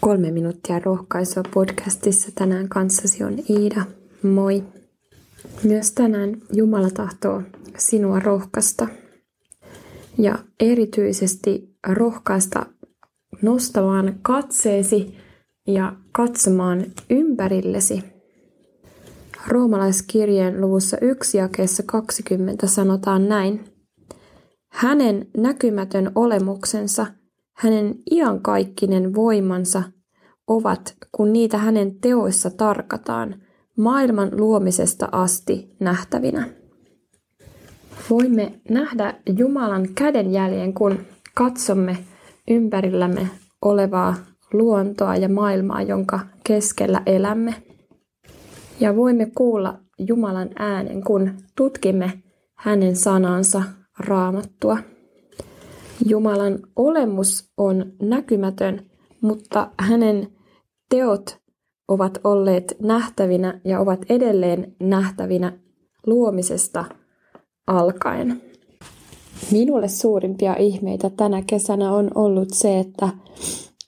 Kolme minuuttia rohkaisua podcastissa tänään kanssasi on Iida. Moi! Myös tänään Jumala tahtoo sinua rohkaista ja erityisesti rohkaista nostamaan katseesi ja katsomaan ympärillesi. Roomalaiskirjeen luvussa 1 jakeessa 20 sanotaan näin. Hänen näkymätön olemuksensa, hänen iankaikkinen voimansa ovat, kun niitä hänen teoissa tarkataan, maailman luomisesta asti nähtävinä. Voimme nähdä Jumalan kädenjäljen, kun katsomme ympärillämme olevaa luontoa ja maailmaa, jonka keskellä elämme. Ja voimme kuulla Jumalan äänen, kun tutkimme hänen sanansa raamattua. Jumalan olemus on näkymätön, mutta hänen teot ovat olleet nähtävinä ja ovat edelleen nähtävinä luomisesta alkaen. Minulle suurimpia ihmeitä tänä kesänä on ollut se, että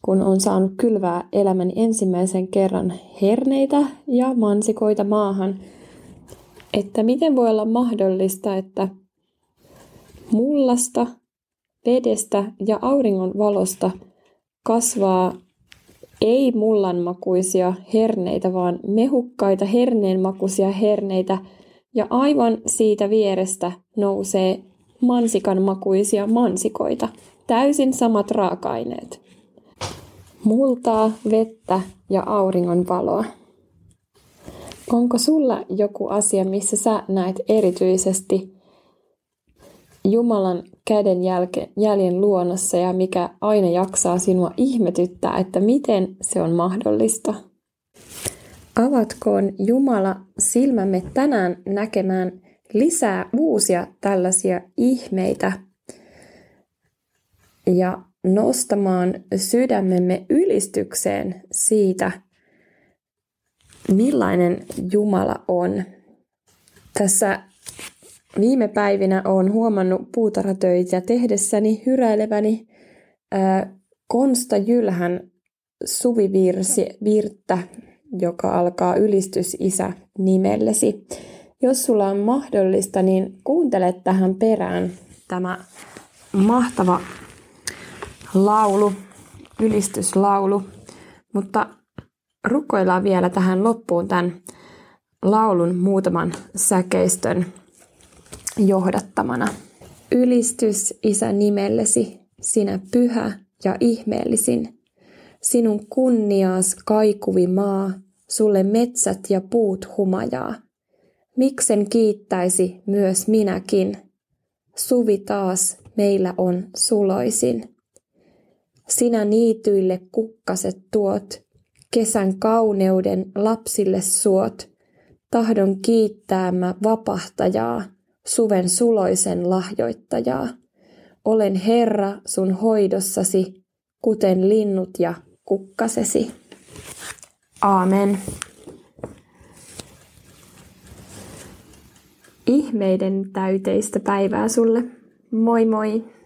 kun on saanut kylvää elämäni ensimmäisen kerran herneitä ja mansikoita maahan, että miten voi olla mahdollista, että mullasta, vedestä ja auringon valosta kasvaa ei mullanmakuisia herneitä, vaan mehukkaita herneenmakuisia herneitä, ja aivan siitä vierestä nousee mansikan makuisia mansikoita, täysin samat raaka-aineet. Multaa, vettä ja auringon valoa. Onko sulla joku asia, missä sä näet erityisesti Jumalan käden jälke, jäljen luonnossa ja mikä aina jaksaa sinua ihmetyttää, että miten se on mahdollista? Avatkoon Jumala silmämme tänään näkemään lisää uusia tällaisia ihmeitä ja nostamaan sydämemme ylistykseen siitä, millainen Jumala on. Tässä viime päivinä olen huomannut puutarhatöitä tehdessäni hyräileväni ää, Konsta Jylhän suvivirsi, virttä, joka alkaa ylistys isä nimellesi. Jos sulla on mahdollista, niin kuuntele tähän perään tämä mahtava laulu, ylistyslaulu. Mutta rukoillaan vielä tähän loppuun tämän laulun muutaman säkeistön johdattamana. Ylistys Isä nimellesi, sinä pyhä ja ihmeellisin. Sinun kunniaas kaikuvi maa, sulle metsät ja puut humajaa. Miksen kiittäisi myös minäkin. Suvi taas meillä on suloisin. Sinä niityille kukkaset tuot, kesän kauneuden lapsille suot. Tahdon kiittää mä vapahtajaa, suven suloisen lahjoittajaa. Olen Herra sun hoidossasi, kuten linnut ja kukkasesi. Aamen. Ihmeiden täyteistä päivää sulle. Moi moi!